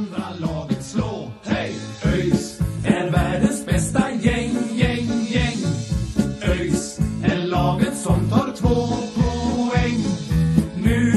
andra laget slå. Hej! ÖIS är världens bästa gäng, gäng, gäng. ÖIS är laget som tar två poäng. Nu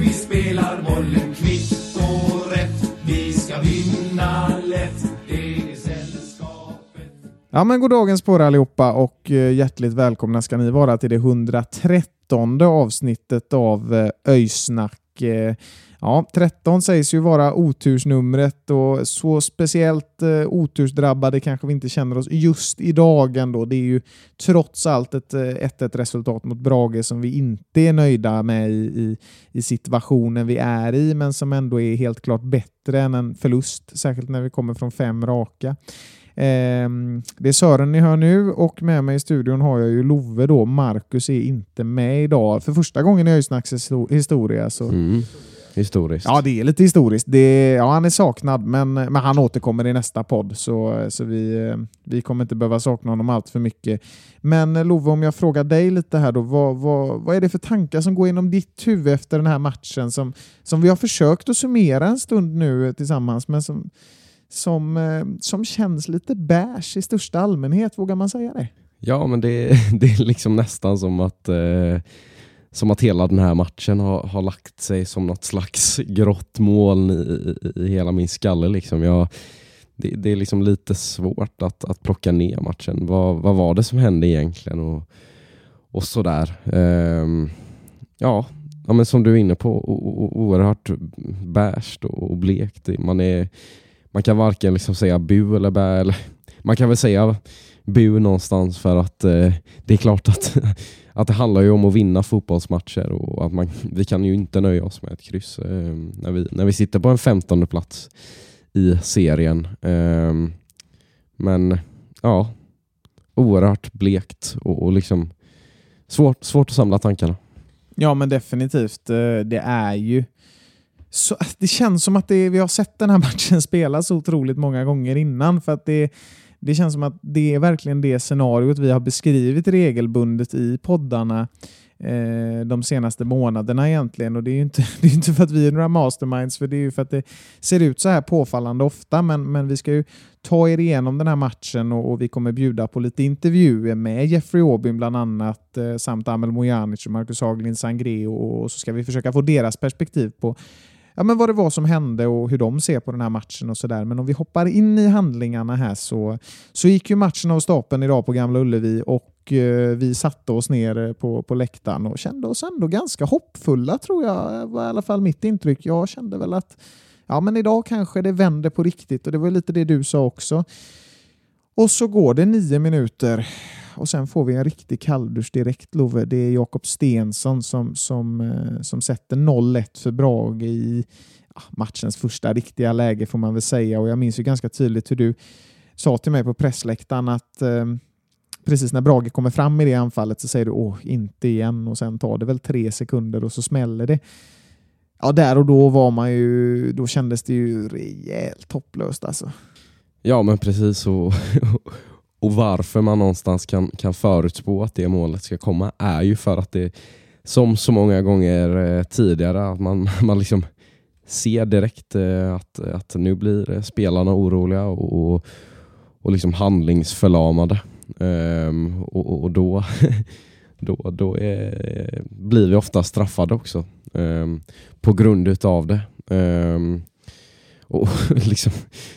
vi spelar bollen kvitt och rätt. Vi ska vinna lätt. Det är sällskapet. Ja men god dagens på er allihopa och eh, hjärtligt välkomna ska ni vara till det 113 avsnittet av eh, Öjsnack. Eh, Ja, 13 sägs ju vara otursnumret och så speciellt eh, otursdrabbade kanske vi inte känner oss just idag ändå. Det är ju trots allt ett eh, 1-1 resultat mot Brage som vi inte är nöjda med i, i, i, situationen vi är i, men som ändå är helt klart bättre än en förlust, särskilt när vi kommer från fem raka. Eh, det är Sören ni hör nu och med mig i studion har jag ju Love då. Marcus är inte med idag för första gången i Öjsnacks historia. Så mm. Historiskt. Ja, det är lite historiskt. Det, ja, han är saknad, men, men han återkommer i nästa podd, så, så vi, vi kommer inte behöva sakna honom allt för mycket. Men Love, om jag frågar dig lite här då, vad, vad, vad är det för tankar som går genom ditt huvud efter den här matchen som, som vi har försökt att summera en stund nu tillsammans, men som, som, eh, som känns lite bärs i största allmänhet, vågar man säga det? Ja, men det, det är liksom nästan som att eh som att hela den här matchen har, har lagt sig som något slags grått moln i, i, hela min skalle. Liksom. Jag, det, det, är liksom lite svårt att, att plocka ner matchen. Vad, vad var det som hände egentligen? Och, och sådär. Um, ja, ja, men som du är inne på, o, o, oerhört bärst och blekt. Man, är, man kan varken liksom säga bu eller bä. Eller, man kan väl säga bu någonstans för att eh, det är klart att att det handlar ju om att vinna fotbollsmatcher och att man, vi kan ju inte nöja oss med ett kryss eh, när, vi, när vi sitter på en femtonde plats i serien. Eh, men ja, oerhört blekt och, och liksom svårt, svårt att samla tankarna. Ja, men definitivt. Eh, det är ju så, det känns som att det, vi har sett den här matchen spelas otroligt många gånger innan. för att det det känns som att det är verkligen det scenariot vi har beskrivit regelbundet i poddarna eh, de senaste månaderna egentligen. Och det är ju inte, det är inte för att vi är några masterminds, för det är ju för att det ser ut så här påfallande ofta. Men, men vi ska ju ta er igenom den här matchen och, och vi kommer bjuda på lite intervjuer med Jeffrey Aubin bland annat eh, samt Amel Mojanic och Marcus Haglind Sangré och, och så ska vi försöka få deras perspektiv på ja, men vad det var som hände och hur de ser på den här matchen och sådär. Men om vi hoppar in i handlingarna här så, så gick ju matchen av stapeln idag på Gamla Ullevi och eh, vi satte oss ner eh, på, på läktaren och kände oss ändå ganska hoppfulla tror jag, var i alla fall mitt intryck. Jag kände väl att ja, men idag kanske det vänder på riktigt och det var lite det du sa också. Och så går det nio minuter och sen får vi en riktig kalldusch direkt Love. Det är Jakob Stensson som, som, eh, som sätter 0-1 för Brage i ah, matchens första riktiga läge får man väl säga och jag minns ju ganska tydligt hur du sa till mig på pressläktaren att eh, precis när Brage kommer fram i det anfallet så säger du åh, inte igen och sen tar det väl tre sekunder och så smäller det. Ja, där och då var man ju, då kändes det ju rejält hopplöst alltså. Ja, men precis. Och, och varför man någonstans kan, kan förutspå att det målet ska komma är ju för att det, som så många gånger eh, tidigare, att man, man liksom ser direkt eh, att, att nu blir spelarna oroliga och, och liksom handlingsförlamade. Um, och, och, då, då, då är, blir vi ofta straffade också um, på grund utav det. Um, och liksom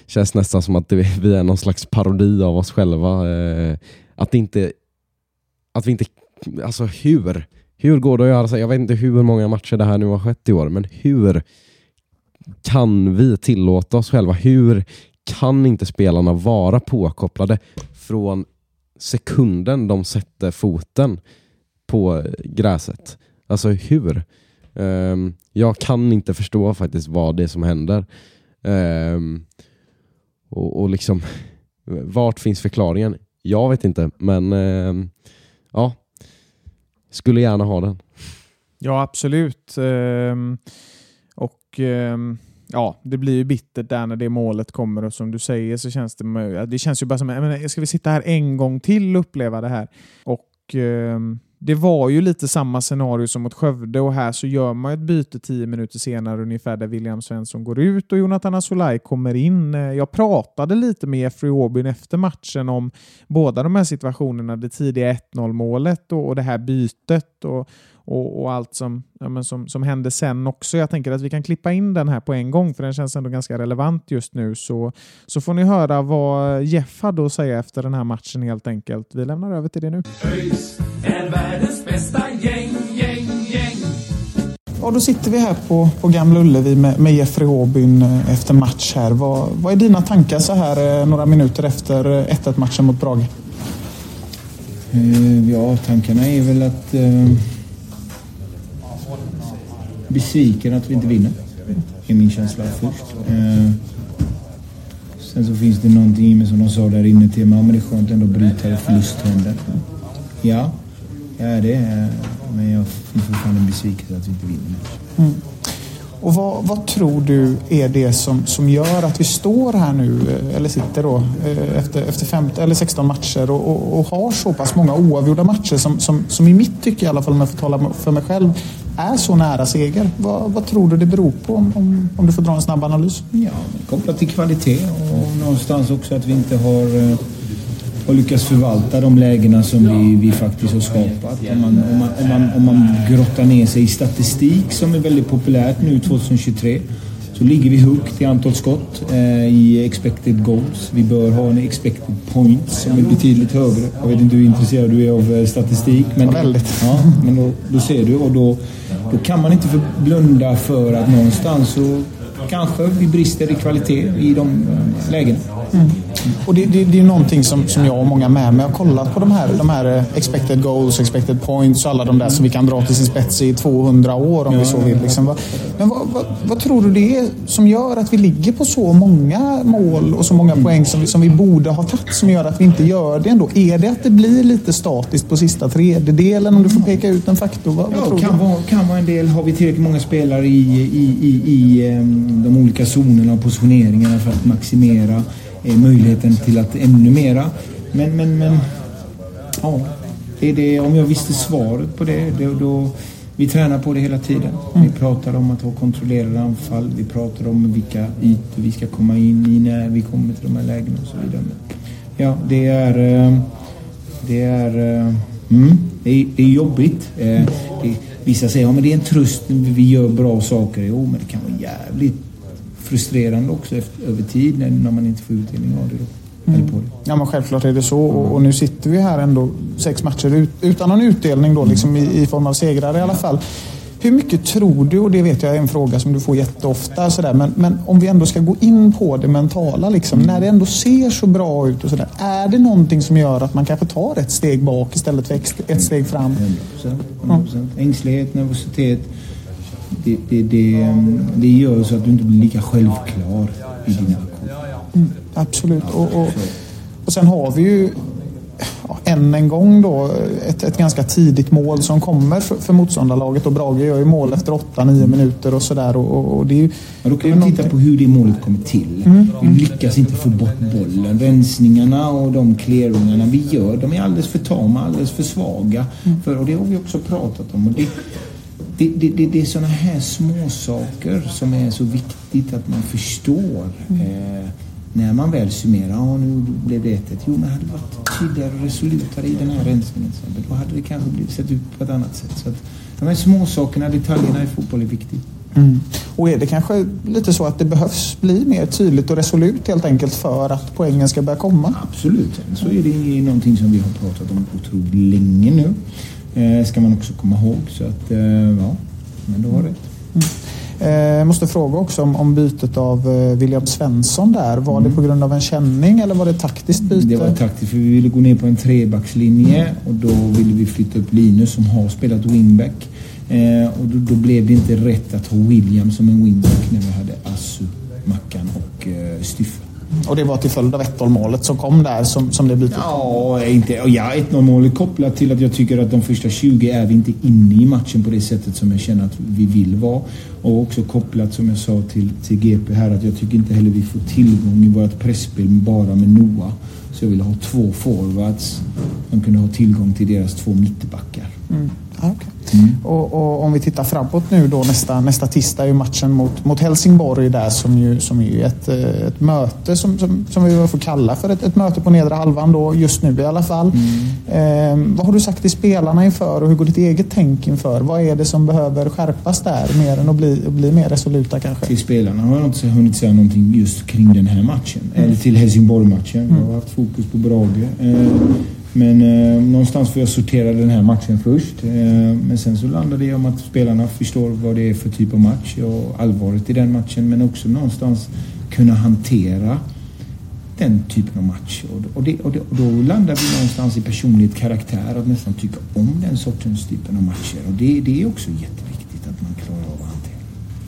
känns nästan som att vi är någon slags parodi av oss själva. Eh, att inte, att vi inte, alltså hur? Hur går det att göra så? Jag vet inte hur många matcher det här nu har skett i år, men hur kan vi tillåta oss själva? Hur kan inte spelarna vara påkopplade från sekunden de sätter foten på gräset? Alltså hur? Ehm, jag kan inte förstå faktiskt vad det är som händer. Um, och, och liksom, vart finns förklaringen? Jag vet inte, men um, ja, skulle gärna ha den. Ja, absolut. Um, och ja, det blir ju bittert där när det målet kommer och som du säger så känns det Det känns ju bara som, menar, ska vi sitta här en gång till och uppleva det här? Och det var ju lite samma scenario som mot Skövde och här så gör man ett byte tio minuter senare ungefär där William Svensson går ut och Jonathan Asolaj kommer in. Eh, jag pratade lite med Jeffrey Aubyn efter matchen om båda de här situationerna, det tidiga 1-0 målet och, och det här bytet och, och, och allt som, ja, men som, som hände sen också. Jag tänker att vi kan klippa in den här på en gång för den känns ändå ganska relevant just nu. Så, så får ni höra vad Jeff hade att säga efter den här matchen helt enkelt. Vi lämnar över till det nu. ÖIS är världens bästa gäng, gäng, gäng. Ja, då sitter vi här på, på Gamla Ullevi med, med Jeffrey Aubyn eh, efter match här. Vad, vad är dina tankar så här eh, några minuter efter eh, 1-1 matchen mot Brage? Eh, Ja, tankarna är väl att... Eh, besviken att vi inte vinner. är min känsla först. Eh, sen så finns det någonting i mig som de sa där inne till mig. Ja, men det är skönt ändå att bryta förlusttrenden. Ja, jag är det. Eh, men jag är fortfarande besviken att vi inte vinner. Mm. Och vad, vad tror du är det som, som gör att vi står här nu, eh, eller sitter då, eh, efter, efter 15, eller 16 matcher och, och, och har så pass många oavgjorda matcher som, som, som i mitt tycke i alla fall, om jag får tala för mig själv, är så nära seger? Vad, vad tror du det beror på om, om, om du får dra en snabb analys? Ja, kopplat till kvalitet och någonstans också att vi inte har, eh, har lyckats förvalta de lägena som vi, vi faktiskt har skapat. Om man, om, man, om, man, om man grottar ner sig i statistik som är väldigt populärt nu 2023 så ligger vi högt i antal skott eh, i expected goals. Vi bör ha en expected points som är betydligt högre. Jag vet inte hur intresserad du är av eh, statistik. Men, Ja, väldigt. Ja, men då, då ser du och då, då kan man inte för- blunda för att någonstans så kanske vi brister i kvalitet i de eh, lägena. Och det, det, det är någonting som, som jag och många med mig har kollat på de här, de här eh, expected goals, expected points och alla de där som vi kan dra till sin spets i 200 år om vi så vill. Liksom. Men vad, vad, vad tror du det är som gör att vi ligger på så många mål och så många poäng som vi, som vi borde ha tagit som gör att vi inte gör det ändå? Är det att det blir lite statiskt på sista tredjedelen om du får peka ut en faktor? Vad, Ja, kan vara, kan vara en del. Har vi tillräckligt många spelare i, i, i, i ehm, de olika zonerna och positioneringarna för att maximera möjligheten till att ännu mera. Men, men, men ja, det är det, om jag visste svaret på det, då, då vi tränar på det hela tiden. Vi pratar om att ha kontrollerade anfall. Vi pratar om vilka ytor vi ska komma in i när vi kommer till de här lägena och så vidare. Men, ja, det är... eh, det är, eh, mm, det är, det är jobbigt. Eh, det, vissa säger att ja, det är en tröst när vi gör bra saker. Jo, men det kan vara jävligt frustrerande också efter, över tid när, när man inte får utdelning av det. Då. Det. Ja, men självklart är det så. Och, och nu sitter vi här ändå sex matcher ut, utan någon utdelning då, liksom i, i form av segrar i alla fall. Hur mycket tror du, och det vet jag är en fråga som du får jätteofta, sådär, men, men om vi ändå ska gå in på det mentala, liksom, när det ändå ser så bra ut och sådär. Är det någonting som gör att man kanske tar ett steg bak istället för ett, steg fram? 100%. 100%. Ängslighet, nervositet. Det, det, det, det gör så att du inte blir lika självklar i dina aktioner. Absolut. Och, och, och sen har vi ju ja, än en gång då ett, ett ganska tidigt mål som kommer för, för motståndarlaget och Brage gör ju mål efter 8-9 minuter och sådär. Och, och, och det är ju, Ja, då kan vi titta på hur det målet kommer till. Vi lyckas inte få bort bollen. Rensningarna och de clearingarna vi gör, de är alldeles för tama, alldeles för svaga. För, och det har vi också pratat om. Och det, det, det, det, det är sådana här små saker som är så viktigt att man förstår. Eh, när man väl summerar, ja nu blev det 1 Jo, men hade det varit tydligare och resolutare i den här rensningen, då hade det kanske blivit sett ut på ett annat sätt. Så att de här små sakerna, detaljerna i fotboll är viktigt. Mm. Och är det kanske lite så att det behövs bli mer tydligt och resolut helt enkelt för att poängen ska börja komma? Absolut. Så är det någonting som vi har pratat om otroligt länge nu. Eh, ska man också komma ihåg. Så att, eh, ja, men du har rätt. Eh, Jag måste fråga också om, om bytet av eh, William Svensson där. Var det på grund av en känning eller var det taktiskt byte? Det var taktiskt för vi ville gå ner på en trebackslinje och då ville vi flytta upp Linus som har spelat wingback. Eh, och då, då, blev det inte rätt att ha William som en wingback när vi hade Assu, Mackan och eh, Styffe. Och det var till följd av 1-0 målet som kom där som, som det bytet? Ja, inte, ja 1-0 målet kopplat till att jag tycker att de första 20 är vi inte inne i matchen på det sättet som jag känner att vi vill vara. Och också kopplat som jag sa till, till GP här att jag tycker inte heller vi får tillgång i vårt pressspel bara med Noah. Så jag ville ha två forwards som kunde ha tillgång till deras två mittbackar. Mm. Ah, okay. Mm. Och, och, om vi tittar framåt nu då nästa, nästa tisdag är ju matchen mot, mot Helsingborg där som ju, som är ett, eh, ett möte som, som, som vi får kalla för ett, ett möte på nedre halvan då just nu i alla fall. Mm. Eh, vad har du sagt till spelarna inför och hur går ditt eget tänk inför? Vad är det som behöver skärpas där mer än att bli, att bli mer resoluta kanske? Till spelarna har jag inte hunnit säga någonting just kring den här matchen. Mm. Eller till Helsingborg-matchen. Jag har haft fokus på Brage. Eh, men eh, någonstans får jag sortera den här matchen först. Eh, men sen så landar det om att spelarna förstår vad det är för typ av match och allvaret i den matchen. Men också någonstans kunna hantera den typen av match. Och, och, det, och, det, och då landar vi någonstans i personlighet, karaktär, att nästan tycka om den sortens typen av matcher. Och det, det är också jätteviktigt att man klarar av att hantera.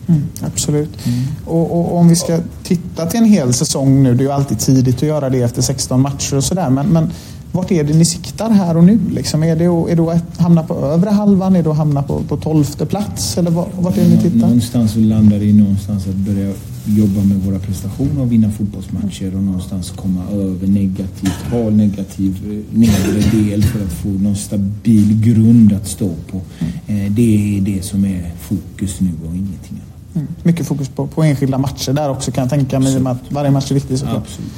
Mm, absolut. Mm. Och, om vi ska titta till en hel säsong nu, det är ju alltid tidigt att göra det efter 16 matcher och sådär. Men, men vart är det ni siktar här och nu? Liksom? Är, det är det att hamna på övre halvan? Är det att hamna på, på tolfte plats? Eller vart är det ni tittar? Någonstans så landar det i någonstans att börja jobba med våra prestationer och vinna fotbollsmatcher och någonstans komma över negativt, ha negativ eh, nedre del för att få någon stabil grund att stå på. Mm. Det är det som är fokus nu och ingenting annat. Mycket fokus på, på enskilda matcher där också kan jag tänka mig, att varje match är viktig såklart. Absolut.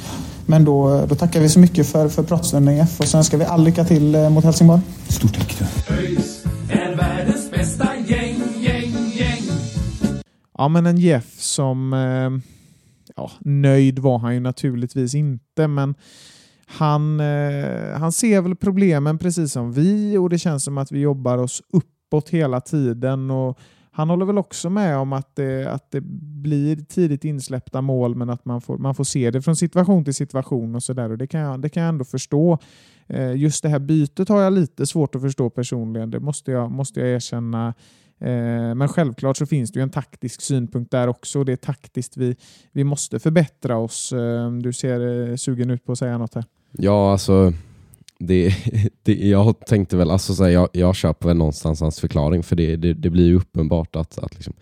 Men då, då tackar vi så mycket för, för pratstunden IF och så önskar vi all lycka till eh, mot Helsingborg. Stort tack. Är världens bästa gäng, gäng, gäng. Ja, men en Jeff som... Eh, ja, nöjd var han ju naturligtvis inte, men han, eh, han ser väl problemen precis som vi och det känns som att vi jobbar oss uppåt hela tiden. och han håller väl också med om att det, att det blir tidigt insläppta mål men att man får, man får se det från situation till situation och sådär. Det, kan jag, det kan jag ändå förstå. Eh, just det här bytet har jag lite svårt att förstå personligen. Det måste jag, måste jag erkänna. Eh, men självklart så finns det ju en taktisk synpunkt där också. Det är taktiskt vi, vi måste förbättra oss. Eh, du ser eh, sugen ut på att säga något här. Ja, alltså det, det, jag tänkte väl, alltså, så här, jag, jag köper väl någonstans hans förklaring för det, det, det blir ju uppenbart att, att liksom,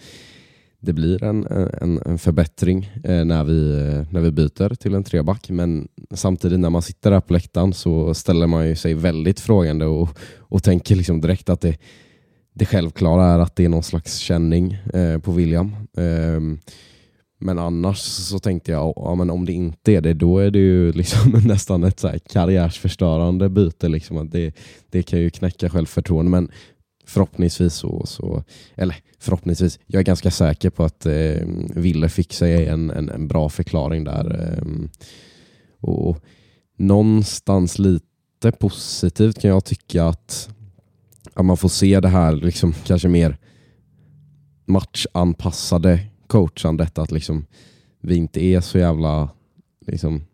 det blir en, en, en förbättring eh, när, vi, eh, när vi byter till en treback men samtidigt när man sitter där på läktaren så ställer man ju sig väldigt frågande och, och tänker liksom direkt att det, det självklara är att det är någon slags känning eh, på William. Eh, men annars så tänkte jag, ja, men om det inte är det, då är det ju liksom nästan ett så här karriärsförstörande byte. Liksom. Det, det kan ju knäcka självförtroende. Men förhoppningsvis så, så, eller förhoppningsvis, jag är ganska säker på att eh, Ville fick sig en, en, en bra förklaring där. Eh, och någonstans lite positivt kan jag tycka att, att man får se det här liksom kanske mer matchanpassade coachandet att liksom, vi inte är så jävla liksom,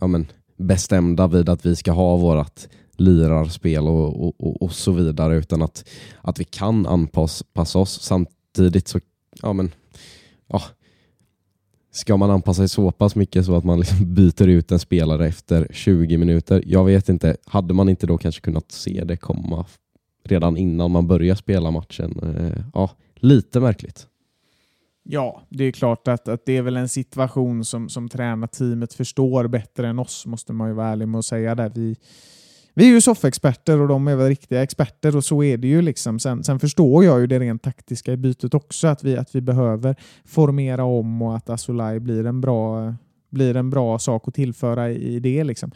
ja, men, bestämda vid att vi ska ha vårt lirarspel och, och, och, och, så vidare utan att, att vi kan anpassa oss. Samtidigt så ja, men, ja, ska man anpassa sig så pass mycket så att man liksom byter ut en spelare efter 20 minuter? Jag vet inte. Hade man inte då kanske kunnat se det komma redan innan man börjar spela matchen? Eh, ja, lite märkligt. Ja, det är klart att, att det är väl en situation som, som tränarteamet förstår bättre än oss, måste man ju vara ärlig med att säga. Där. Vi, vi är ju soffexperter och de är väl riktiga experter och så är det ju. liksom. Sen, sen förstår jag ju det rent taktiska i bytet också, att vi, att vi behöver formera om och att Asolaj blir en bra, blir en bra sak att tillföra i, i det. Liksom.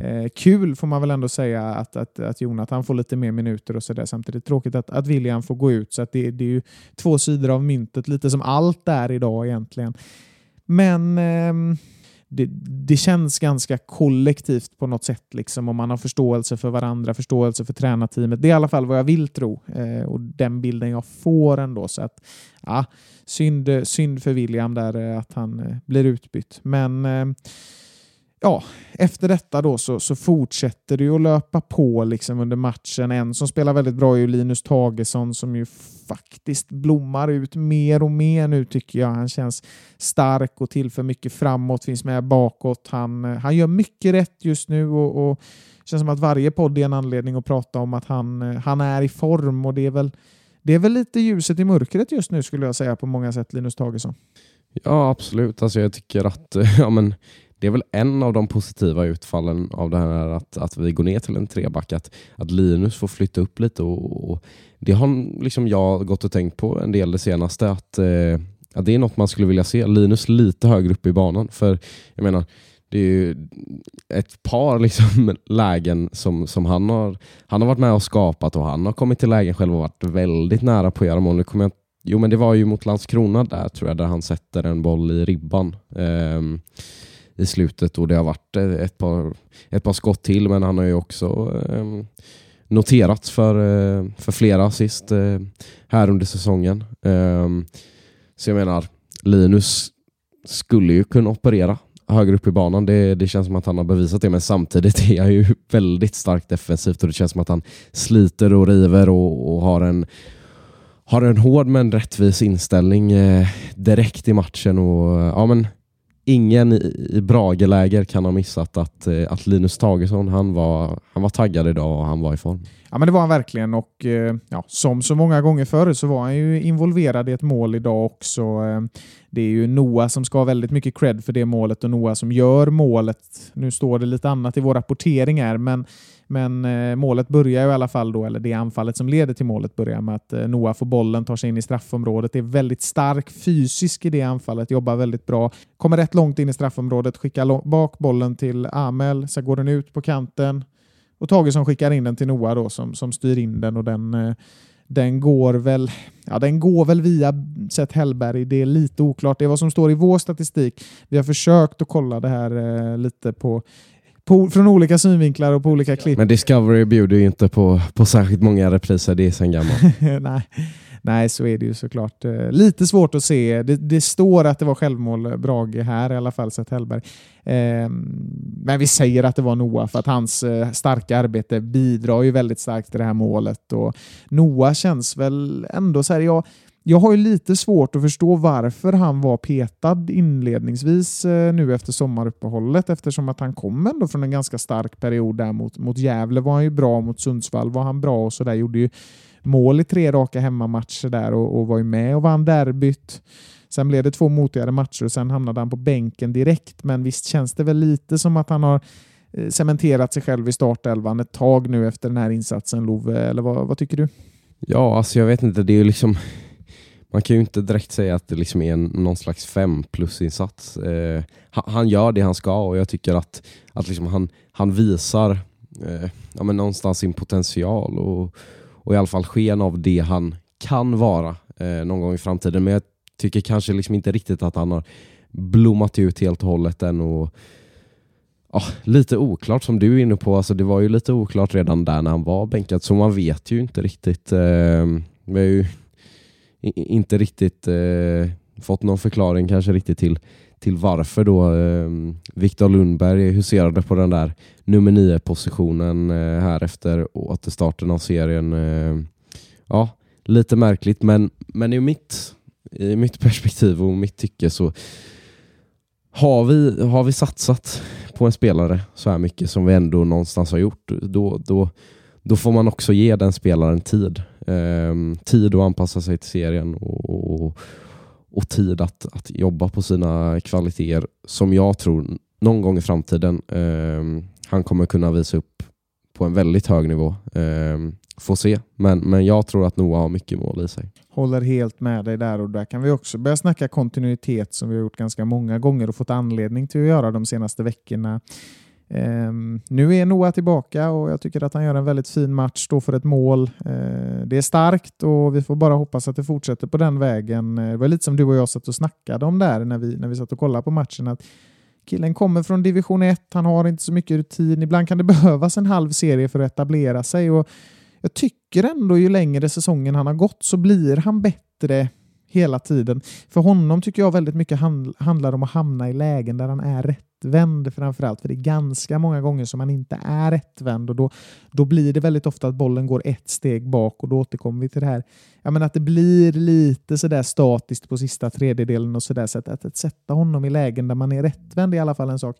Eh, kul får man väl ändå säga att, att, att Jonathan får lite mer minuter och sådär. Samtidigt tråkigt att, att William får gå ut. Så att det, det är ju två sidor av myntet, lite som allt är idag egentligen. Men eh, det, det, känns ganska kollektivt på något sätt. Liksom, om man har förståelse för varandra, förståelse för tränarteamet. Det är i alla fall vad jag vill tro eh, och den bilden jag får ändå. Så att, ja, synd, synd för William där eh, att han eh, blir utbytt. Men eh, ja, efter detta då så, så fortsätter det ju att löpa på liksom under matchen. En som spelar väldigt bra är ju Linus Tagesson som ju faktiskt blommar ut mer och mer nu tycker jag. Han känns stark och tillför mycket framåt, finns med bakåt. Han, han gör mycket rätt just nu och, och känns som att varje podd är en anledning att prata om att han, han är i form och det är väl det är väl lite ljuset i mörkret just nu skulle jag säga på många sätt, Linus Tagesson. Ja, absolut. Alltså, jag tycker att ja, men, det är väl en av de positiva utfallen av det här att, att vi går ner till en treback. Att, att Linus får flytta upp lite. Och, och det har liksom jag gått och tänkt på en del det senaste. Att, eh, att det är något man skulle vilja se. Linus lite högre upp i banan. För jag menar, det är ju ett par liksom lägen som, som han, har, han har varit med och skapat och han har kommit till lägen själv och varit väldigt nära på att göra mål. Nu kommer jag, jo men det var ju mot Landskrona där tror jag, där han sätter en boll i ribban. Um, i slutet och det har varit ett par, ett par skott till men han har ju också eh, noterat för, eh, för flera assist eh, här under säsongen. Eh, så jag menar, Linus skulle ju kunna operera högre upp i banan. Det, det känns som att han har bevisat det men samtidigt är han ju väldigt starkt defensivt och det känns som att han sliter och river och, och har en har en hård men rättvis inställning eh, direkt i matchen och ja men ingen i, Brageläger Brage-läger kan ha missat att, eh, att Linus Tagesson han var, han var taggad idag och han var i form. Ja, men det var han verkligen och eh, ja, som så många gånger förr så var han ju involverad i ett mål idag också. Eh, det är ju Noah som ska ha väldigt mycket cred för det målet och Noah som gör målet. Nu står det lite annat i vår rapportering här, men men eh, målet börjar i alla fall då, eller det anfallet som leder till målet börjar med att eh, Noah får bollen, tar sig in i straffområdet, är väldigt stark fysisk i det anfallet, jobbar väldigt bra, kommer rätt långt in i straffområdet, skickar bak bollen till Amel, sen går den ut på kanten och Tagesson skickar in den till Noah då som, som styr in den och den eh, den går väl ja, den går väl via Seth Hellberg. Det är lite oklart. Det är vad som står i vår statistik. Vi har försökt att kolla det här eh, lite på på, från olika synvinklar och på olika klipp. Men Discovery bjuder ju inte på, på särskilt många repriser, det är sen gammalt. Nej. Nej, så är det ju såklart. Eh, lite svårt att se. Det, det står att det var självmål eh, Brage här i alla fall, sett Hellberg. Eh, men vi säger att det var Noah för att hans eh, starka arbete bidrar ju väldigt starkt till det här målet. Och Noah känns väl ändå så här, jag, jag har ju lite svårt att förstå varför han var petad inledningsvis eh, nu efter sommaruppehållet eftersom att han kom ändå från en ganska stark period där mot, mot Gävle var han ju bra, mot Sundsvall var han bra och sådär. Gjorde ju mål i tre raka hemmamatcher där och, och var ju med och vann derbyt. Sen blev det två motigare matcher och sen hamnade han på bänken direkt. Men visst känns det väl lite som att han har eh, cementerat sig själv i startelvan ett tag nu efter den här insatsen Love, eller vad, vad tycker du? Ja, alltså jag vet inte. Det är ju liksom man kan ju inte direkt säga att det liksom är en, någon slags fem plus-insats. Eh, han, gör det han ska och jag tycker att, att liksom han, han visar eh, ja, men någonstans sin potential och, och i alla fall sken av det han kan vara eh, någon gång i framtiden. Men jag tycker kanske liksom inte riktigt att han har blommat ut helt och hållet än. Och, ja, lite oklart som du är inne på. Alltså, det var ju lite oklart redan där när han var bänkad så man vet ju inte riktigt. Eh, vi har ju inte riktigt eh, fått någon förklaring kanske riktigt till, till varför då eh, Viktor Lundberg huserade på den där nummer nio positionen eh, här efter återstarten av serien. Eh, ja, lite märkligt men, men i, mitt, i mitt perspektiv och mitt tycke så har vi, har vi satsat på en spelare så här mycket som vi ändå någonstans har gjort, då, då, då får man också ge den spelaren tid. Ehm, tid att anpassa sig till serien och, och, och, tid att, att jobba på sina kvaliteter som jag tror någon gång i framtiden eh, han kommer kunna visa upp på en väldigt hög nivå. Eh, får se, men, men jag tror att Noah har mycket mål i sig. Håller helt med dig där och där kan vi också börja snacka kontinuitet som vi har gjort ganska många gånger och fått anledning till att göra de senaste veckorna. Um, nu är Noah tillbaka och jag tycker att han gör en väldigt fin match, står för ett mål. Uh, det är starkt och vi får bara hoppas att det fortsätter på den vägen. Uh, det var lite som du och jag satt och snackade om där när vi, när vi satt och kollade på matchen. Att killen kommer från division 1, han har inte så mycket rutin. Ibland kan det behövas en halv serie för att etablera sig. Och jag tycker ändå ju längre säsongen han har gått så blir han bättre hela tiden. För honom tycker jag väldigt mycket handlar om att hamna i lägen där han är rätt rättvänd framförallt. För det är ganska många gånger som man inte är rättvänd och då, då blir det väldigt ofta att bollen går ett steg bak och då återkommer vi till det här. Ja, men att det blir lite sådär statiskt på sista tredjedelen och sådär. Så att, att, att sätta honom i lägen där man är rättvänd är i alla fall en sak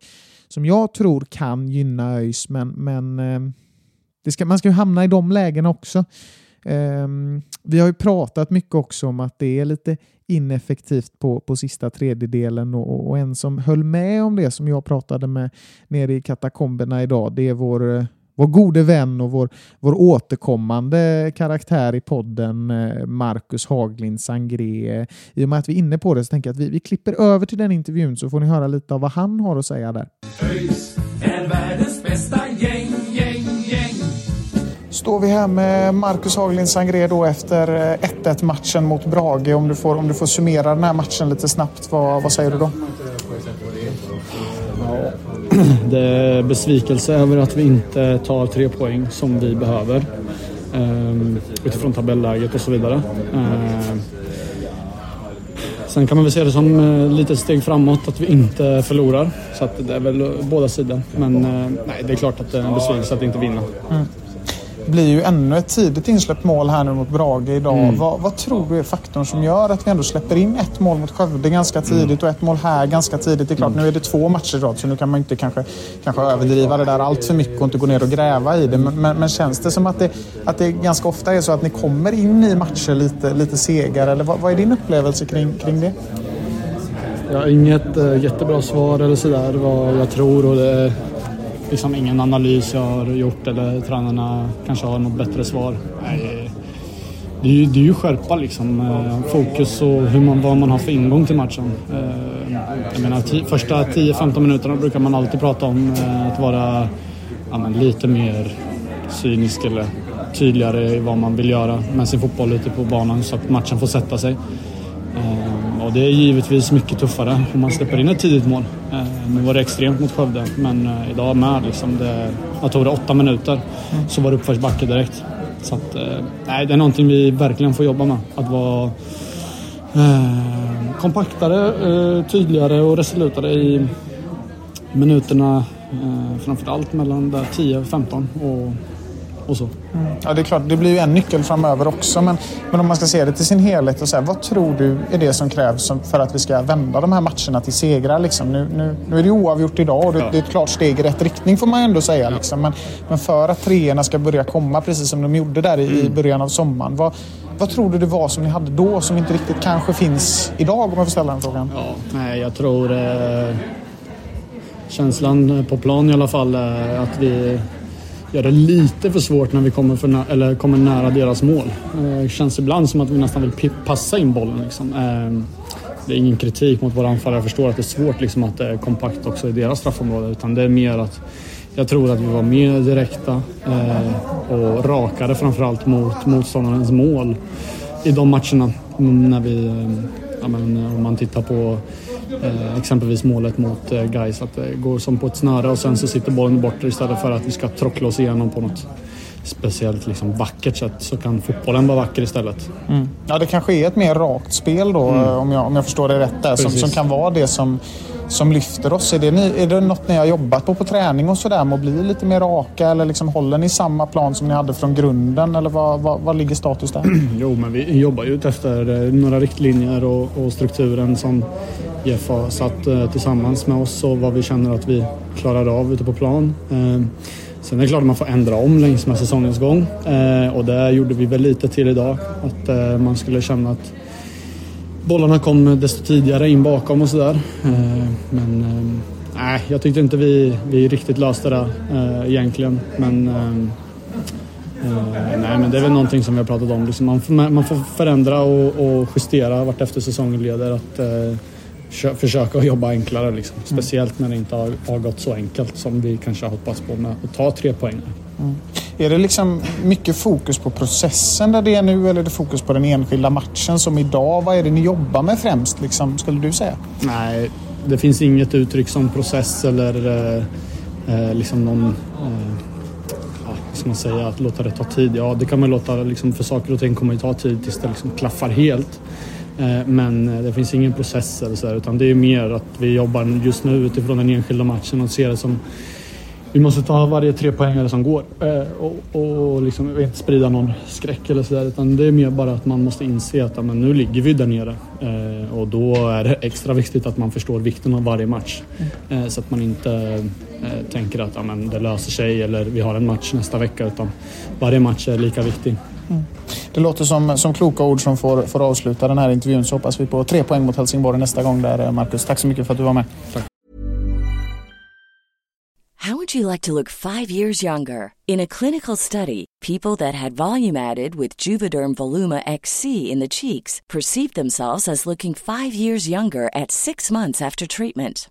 som jag tror kan gynna ÖIS, men, men eh, det ska, man ska ju hamna i de lägena också. Um, vi har ju pratat mycket också om att det är lite ineffektivt på, på sista tredjedelen och, och en som höll med om det som jag pratade med nere i katakomberna idag, det är vår, eh, vår gode vän och vår, vår återkommande karaktär i podden, eh, Marcus Haglind Sangré. I och med att vi är inne på det så tänker jag att vi, vi klipper över till den intervjun så får ni höra lite av vad han har att säga där. Står vi här med Marcus Haglind Sangré då efter 1-1 matchen mot Brage. Om du, får, om du får summera den här matchen lite snabbt, vad, vad säger du då? Det är besvikelse över att vi inte tar tre poäng som vi behöver. Um, utifrån tabelläget och så vidare. Um, sen kan man väl se det som uh, lite steg framåt att vi inte förlorar. Så att det är väl båda sidor. Men uh, nej, det är klart att det är en besvikelse att inte vinna. Mm. Det blir ju ännu ett tidigt insläppt mål här nu mot Brage idag. Mm. Vad, vad, tror du är faktorn som gör att vi ändå släpper in ett mål mot Skövde ganska tidigt mm. och ett mål här ganska tidigt? Det är klart, mm. nu är det två matcher idag så nu kan man inte kanske, kanske överdriva det där allt för mycket och inte gå ner och gräva i det. Men, men, men, känns det som att det, att det ganska ofta är så att ni kommer in i matcher lite, lite segare? Eller vad, vad är din upplevelse kring, kring det? Jag har inget äh, jättebra svar eller sådär vad jag tror och det liksom ingen analys jag har gjort eller tränarna kanske har något bättre svar. Nej, det är ju, det är ju skärpa liksom. Eh, fokus och hur man, vad man har för ingång till matchen. Eh, jag menar, första 10-15 minuterna brukar man alltid prata om eh, att vara ja, men, lite mer cynisk eller tydligare i vad man vill göra med sin fotboll ute på banan så att matchen får sätta sig. Och det är givetvis mycket tuffare om man släpper in ett tidigt mål. Eh, nu var det extremt mot Skövde, men eh, idag med liksom det, jag tog det åtta minuter så var det uppförsbacke direkt. Så att, eh, nej, det är någonting vi verkligen får jobba med. Att vara eh, kompaktare, eh, tydligare och resolutare i minuterna. Eh, framförallt mellan 10-15 och så. Mm. Ja, det är klart, det blir ju en nyckel framöver också. Men, men om man ska se det till sin helhet, och så här, vad tror du är det som krävs för att vi ska vända de här matcherna till segrar? Liksom? Nu, nu, nu är det oavgjort idag och det, ja. det, är ett klart steg i rätt riktning får man ändå säga. Ja. Liksom. Men, men för att treorna ska börja komma, precis som de gjorde där i, mm. i början av sommaren. Vad, vad tror du det var som ni hade då som inte riktigt kanske finns idag om jag får ställa den frågan? Ja, nej, jag tror eh, känslan på plan i alla fall är att vi gör det lite för svårt när vi kommer, för nä eller kommer nära deras mål. Det känns ibland som att vi nästan vill passa in bollen. Liksom. Ehm, det är ingen kritik mot våra anfallare. Jag förstår att det är svårt liksom, att det är kompakt också i deras straffområde. Utan det är mer att jag tror att vi var mer direkta eh, och rakare framförallt mot motståndarens mål i de matcherna. När vi, ehm, ja, men, om man tittar på Eh, exempelvis målet mot eh, Gais att det går som på ett snöre och sen så sitter bollen borta istället för att vi ska trockla oss igenom på något speciellt liksom vackert sätt så kan fotbollen vara vacker istället. Mm. Ja, det kanske är ett mer rakt spel då mm. om, jag, om jag förstår det rätt där som, som kan vara det som som lyfter oss? Är det, ni, är det något ni har jobbat på på träning och sådär med att bli lite mer raka eller liksom håller ni samma plan som ni hade från grunden eller vad, vad, vad ligger status där? jo, men vi jobbar ju efter eh, några riktlinjer och, och strukturen som Jeff har satt eh, tillsammans med oss och vad vi känner att vi klarar av ute på plan. Eh, sen är det klart att man får ändra om längs med säsongens gång eh, och det gjorde vi väl lite till idag. Att man skulle känna att bollarna kom desto tidigare in bakom och sådär. Men nej, jag tyckte inte vi, vi riktigt löste det egentligen. Men nej, men det är väl någonting som vi har pratat om. Liksom man, får, man får förändra och, och justera vart efter säsongen leder. Att, försöka jobba enklare. Liksom. Speciellt när det inte har, har gått så enkelt som vi kanske har hoppats på med att ta tre poäng. Mm. Är det liksom mycket fokus på processen där det är nu eller är det fokus på den enskilda matchen som idag? Vad är det ni jobbar med främst, liksom, skulle du säga? Nej, det finns inget uttryck som process eller eh, eh liksom någon... Eh, ska man säga? Att låta det ta tid. Ja, det kan man låta liksom, för saker och ting kommer att ta tid tills det liksom klaffar helt. Eh, Men eh, det finns ingen process eller så här, utan det är mer att vi jobbar just nu utifrån den enskilda matchen och ser det som vi måste ta varje tre poängare som går eh, och, och liksom inte sprida någon skräck eller sådär utan det är mer bara att man måste inse att men nu ligger vi där nere och då är det extra viktigt att man förstår vikten av varje match eh, så att man inte tänker att men det löser sig eller vi har en match nästa vecka utan varje match är lika viktig. Det låter som, som kloka ord som får, får avsluta den här intervjun så hoppas vi på tre poäng mot Helsingborg nästa gång där eh, Marcus. Tack så mycket för att du var med. How would you like to look five years younger? In a clinical study, people that had volume added with Juvederm Voluma XC in the cheeks perceived themselves as looking five years younger at six months after treatment.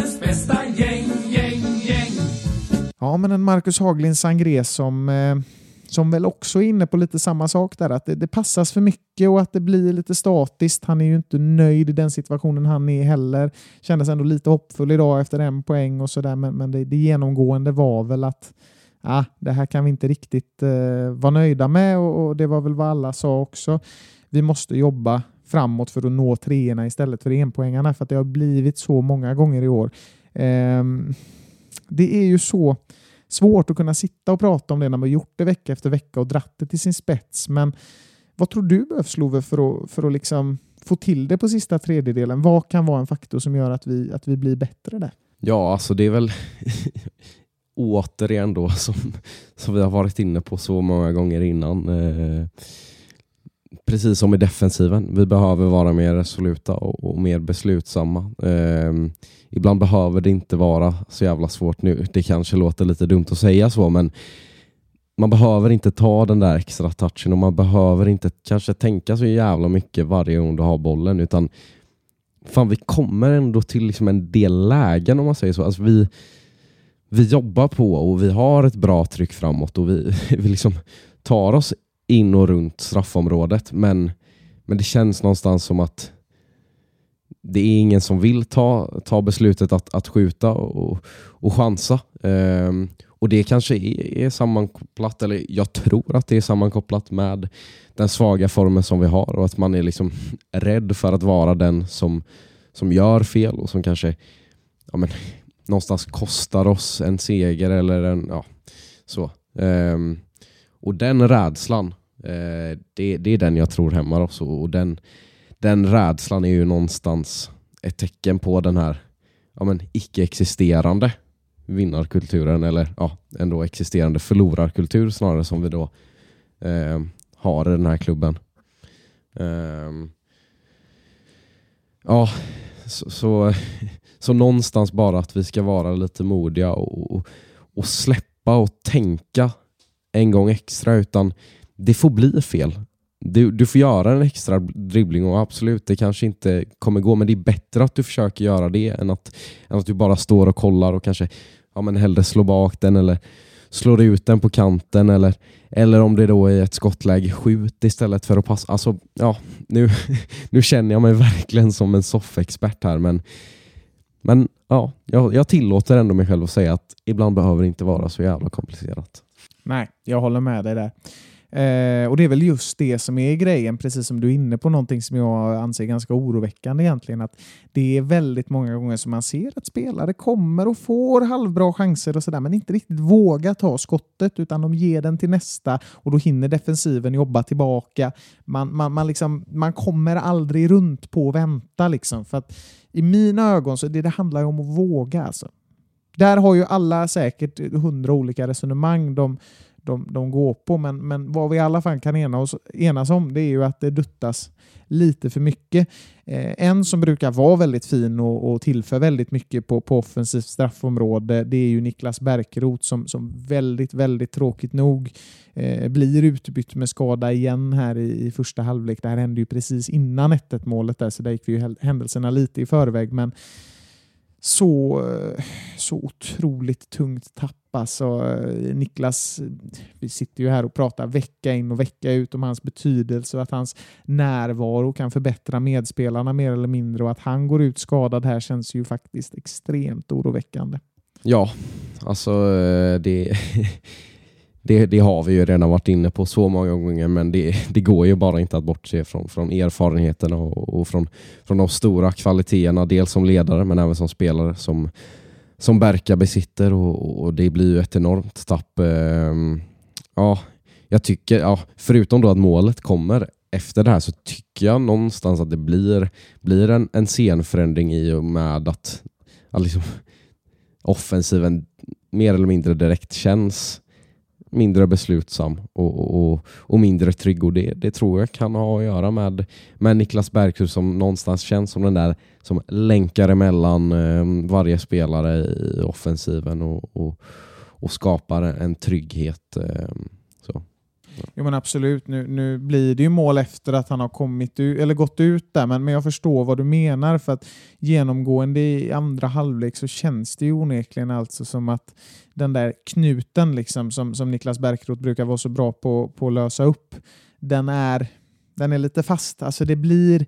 Ja, men en Marcus Haglind Sangré som, eh, som väl också är inne på lite samma sak där, att det, det passas för mycket och att det blir lite statiskt. Han är ju inte nöjd i den situationen han är heller. Kändes ändå lite hoppfull idag efter en poäng och sådär, men, men det, det genomgående var väl att ah, det här kan vi inte riktigt eh, vara nöjda med och, och det var väl vad alla sa också. Vi måste jobba framåt för att nå treorna istället för enpoängarna för att det har blivit så många gånger i år. Ehm, det är ju så svårt att kunna sitta och prata om det när man gjort det vecka efter vecka och dratt det till sin spets. Men vad tror du behövs Love för att, för att liksom få till det på sista tredjedelen? Vad kan vara en faktor som gör att vi, att vi blir bättre där? Ja, alltså det är väl återigen då som, som vi har varit inne på så många gånger innan. Eh, precis som i defensiven. Vi behöver vara mer resoluta och, och mer beslutsamma. Eh, ibland behöver det inte vara så jävla svårt nu. Det kanske låter lite dumt att säga så, men man behöver inte ta den där extra touchen och man behöver inte kanske tänka så jävla mycket varje gång du har bollen, utan fan, vi kommer ändå till liksom en del lägen om man säger så. Alltså vi, vi jobbar på och vi har ett bra tryck framåt och vi, vi liksom tar oss in och runt straffområdet. Men, men det känns någonstans som att det är ingen som vill ta, ta beslutet att, att skjuta och, och chansa. Um, och det kanske är, är sammankopplat, eller jag tror att det är sammankopplat med den svaga formen som vi har och att man är liksom rädd för att vara den som, som gör fel och som kanske ja, men, någonstans kostar oss en seger eller en, ja, så. Um, och den rädslan, eh, det, det är den jag tror hämmar oss och, och den, den rädslan är ju någonstans ett tecken på den här ja, men, icke-existerande vinnarkulturen eller ja, ändå existerande förlorarkultur snarare som vi då eh, har i den här klubben. Eh, ja, så, så, så någonstans bara att vi ska vara lite modiga och, och, och släppa och tänka en gång extra utan det får bli fel. Du, du får göra en extra dribbling och absolut, det kanske inte kommer gå men det är bättre att du försöker göra det än att, än att du bara står och kollar och kanske ja, men hellre slår bak den eller slår ut den på kanten eller, eller om det då är ett skottläge, skjut istället för att passa. Alltså, ja, nu, nu känner jag mig verkligen som en soffexpert här men Men ja, jag, jag tillåter ändå mig själv att säga att ibland behöver det inte vara så jävla komplicerat. Nej, jag håller med dig där. Eh, och Det är väl just det som är grejen, precis som du är inne på, någonting som jag anser ganska oroväckande egentligen. Att Det är väldigt många gånger som man ser att spelare kommer och får halvbra chanser och sådär, men inte riktigt vågar ta skottet, utan de ger den till nästa och då hinner defensiven jobba tillbaka. Man, man, man, liksom, man kommer aldrig runt på att vänta. Liksom, för att I mina ögon så det, det handlar om att våga. Alltså. Där har ju alla säkert hundra olika resonemang. De, de, de går på. Men, men vad vi i alla fall kan ena oss, enas om det är ju att det duttas lite för mycket. Eh, en som brukar vara väldigt fin och, och tillför väldigt mycket på, på offensivt straffområde det är ju Niklas Bärkroth som, som väldigt, väldigt tråkigt nog eh, blir utbytt med skada igen här i, i första halvlek. Det här hände ju precis innan 1-1 målet där så där gick vi ju händelserna lite i förväg. Men så, eh, så otroligt tungt tapp. Alltså, eh, Niklas, eh, vi sitter ju här och pratar vecka in och vecka ut om hans betydelse och att hans närvaro kan förbättra medspelarna mer eller mindre och att han går ut skadad här känns ju faktiskt extremt oroväckande. Ja, alltså det, det, det, har vi ju redan varit inne på så många gånger, men det, det går ju bara inte att bortse från, från erfarenheterna och, och, från, från de stora kvaliteterna, dels som ledare men även som spelare som, som Berka besitter och, och det blir ju ett enormt tapp. Ehm, ja, jag tycker, ja, förutom då att målet kommer efter det här så tycker jag någonstans att det blir, blir en, en scenförändring i och med att, att liksom, offensiven mer eller mindre direkt känns mindre beslutsam och, och, och mindre trygg. Och det, det tror jag kan ha att göra med, med Niklas Berghus som någonstans känns som den där som länkar emellan eh, varje spelare i offensiven och, och, och skapar en trygghet. Eh, så. Jo men absolut, nu, nu blir det ju mål efter att han har kommit ut, eller gått ut där, men, men jag förstår vad du menar för att genomgående i andra halvlek så känns det ju onekligen alltså som att den där knuten liksom, som, som Niklas Bärkroth brukar vara så bra på, på att lösa upp, den är, den är lite fast. Alltså det blir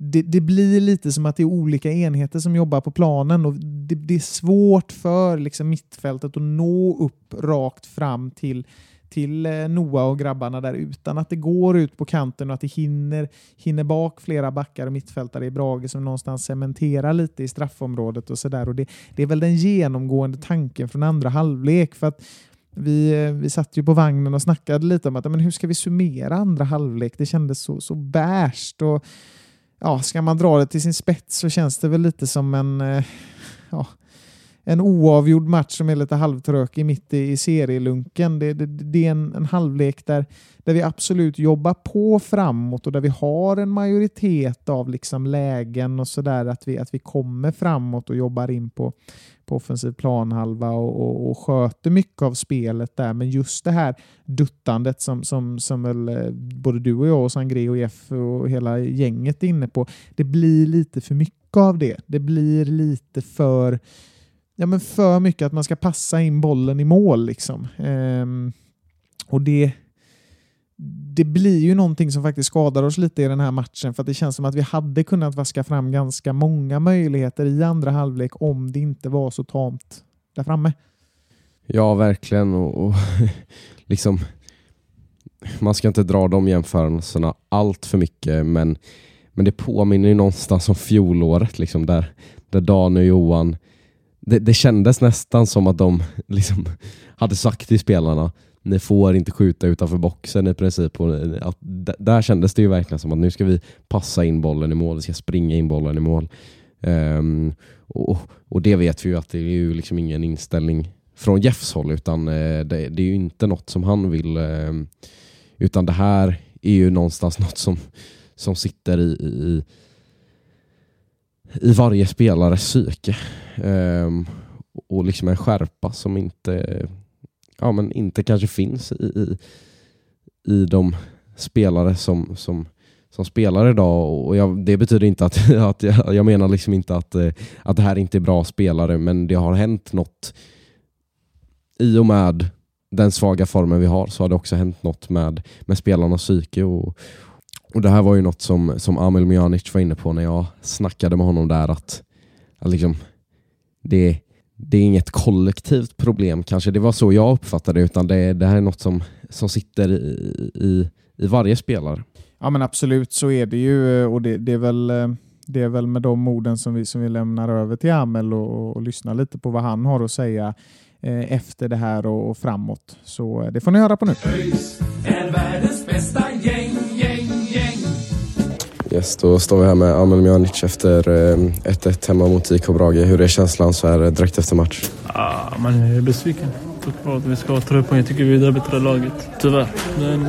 det, det, blir lite som att det är olika enheter som jobbar på planen och det, det är svårt för liksom mittfältet att nå upp rakt fram till till eh, Noah och grabbarna där utan att det går ut på kanten och att det hinner, hinner bak flera backar och mittfältare i Brage som någonstans cementerar lite i straffområdet och sådär. Det, det är väl den genomgående tanken från andra halvlek. för att vi, eh, vi satt ju på vagnen och snackade lite om att men hur ska vi summera andra halvlek? Det kändes så, så bärst. Och, ja, ska man dra det till sin spets så känns det väl lite som en eh, ja, en oavgjord match som är lite halvtrökig mitt i, i serielunken. Det, det, det är en, en, halvlek där, där vi absolut jobbar på framåt och där vi har en majoritet av liksom lägen och sådär. Att vi, att vi kommer framåt och jobbar in på, på offensiv planhalva och, och, och sköter mycket av spelet där. Men just det här duttandet som, som, som väl eh, både du och jag och Sangre och Jeff och hela gänget är inne på. Det blir lite för mycket av det. Det blir lite för ja, men för mycket att man ska passa in bollen i mål. Liksom. Ehm, och det, det blir ju någonting som faktiskt skadar oss lite i den här matchen för att det känns som att vi hade kunnat vaska fram ganska många möjligheter i andra halvlek om det inte var så tamt där framme. Ja, verkligen. Och, och liksom, man ska inte dra de jämförelserna allt för mycket, men, men det påminner ju någonstans om fjolåret, liksom, där, där Dan och Johan det, det kändes nästan som att de liksom hade sagt till spelarna ni får inte skjuta utanför boxen i princip. Och eh, att, där kändes det ju verkligen som att nu ska vi passa in bollen i mål, vi ska springa in bollen i mål. Um, och, och, det vet vi ju att det är ju liksom ingen inställning från Jeffs håll, utan eh, det, det, är ju inte något som han vill. Ehm, utan det här är ju någonstans något som, som sitter i, i i varje spelares psyke. Um, och liksom en skärpa som inte, ja, men inte kanske finns i, i, i de spelare som, som, som spelar idag. Och jag, det betyder inte att, att jag, jag menar liksom inte att, eh, att det här inte är bra spelare, men det har hänt något i och med den svaga formen vi har så har det också hänt något med, med spelarnas psyke och, och det här var ju något som, som Amil Mjanic var inne på när jag snackade med honom där att, att liksom, det, det är inget kollektivt problem kanske. Det var så jag uppfattade det, utan det, det här är något som, som sitter i, i, i varje spelare. Ja men absolut så är det ju och det, det, är, väl, det är väl med de orden som vi, som vi lämnar över till Amel och, och lyssnar lite på vad han har att säga eh, efter det här och, och framåt. Så eh, det får ni höra på nu. ÖIS är världens bästa gäng. Yes, då står vi här med Amel Mjanic efter eh, 1-1 hemma mot IK Brage. Hur är känslan så här direkt efter match? Ah, man är besviken. Såklart. Vi ska ha tre poäng. Jag tycker vi är det bättre laget. Tyvärr. Men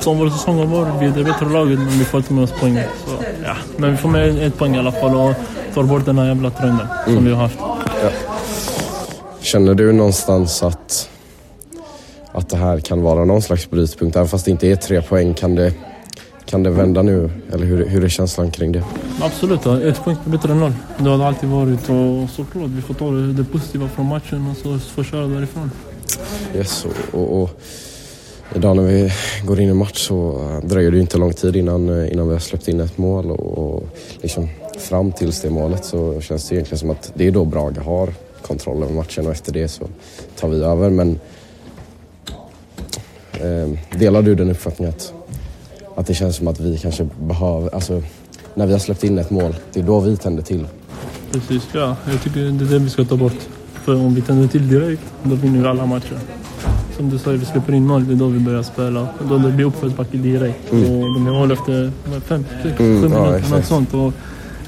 som vår säsong har varit, vi är det bättre laget men vi får inte med oss poäng. Så, ja. Men vi får med ett poäng i alla fall och tar bort den här jävla trenden som vi har haft. Ja. Känner du någonstans att, att det här kan vara någon slags brytpunkt? Även fast det inte är tre poäng, kan det, kan det vända nu? Eller hur, hur är känslan kring det? Absolut, ett poäng är bättre än noll. Det har det alltid varit och såklart vi får ta det, positiva från matchen och så får köra därifrån. Yes, och, och, och idag när vi går in i match så dröjer det ju inte lång tid innan, innan vi har släppt in ett mål och, och liksom fram tills det målet så känns det egentligen som att det är då Braga har kontroll över matchen och efter det så tar vi över. Men eh, delar du den uppfattningen att, att det känns som att vi kanske behöver, alltså när vi har släppt in ett mål, det är då vi tänder till. Precis, ja. Jag tycker det är det vi ska ta bort. För om vi tänder till direkt, då vinner vi alla matcher. Som du säger, vi släpper in mål, det är då vi börjar spela. Då det blir uppförsbacke direkt. Mm. Och de gör mål efter vad, fem, sex, Mm, sju ja, minuter, exakt. något sånt. Och,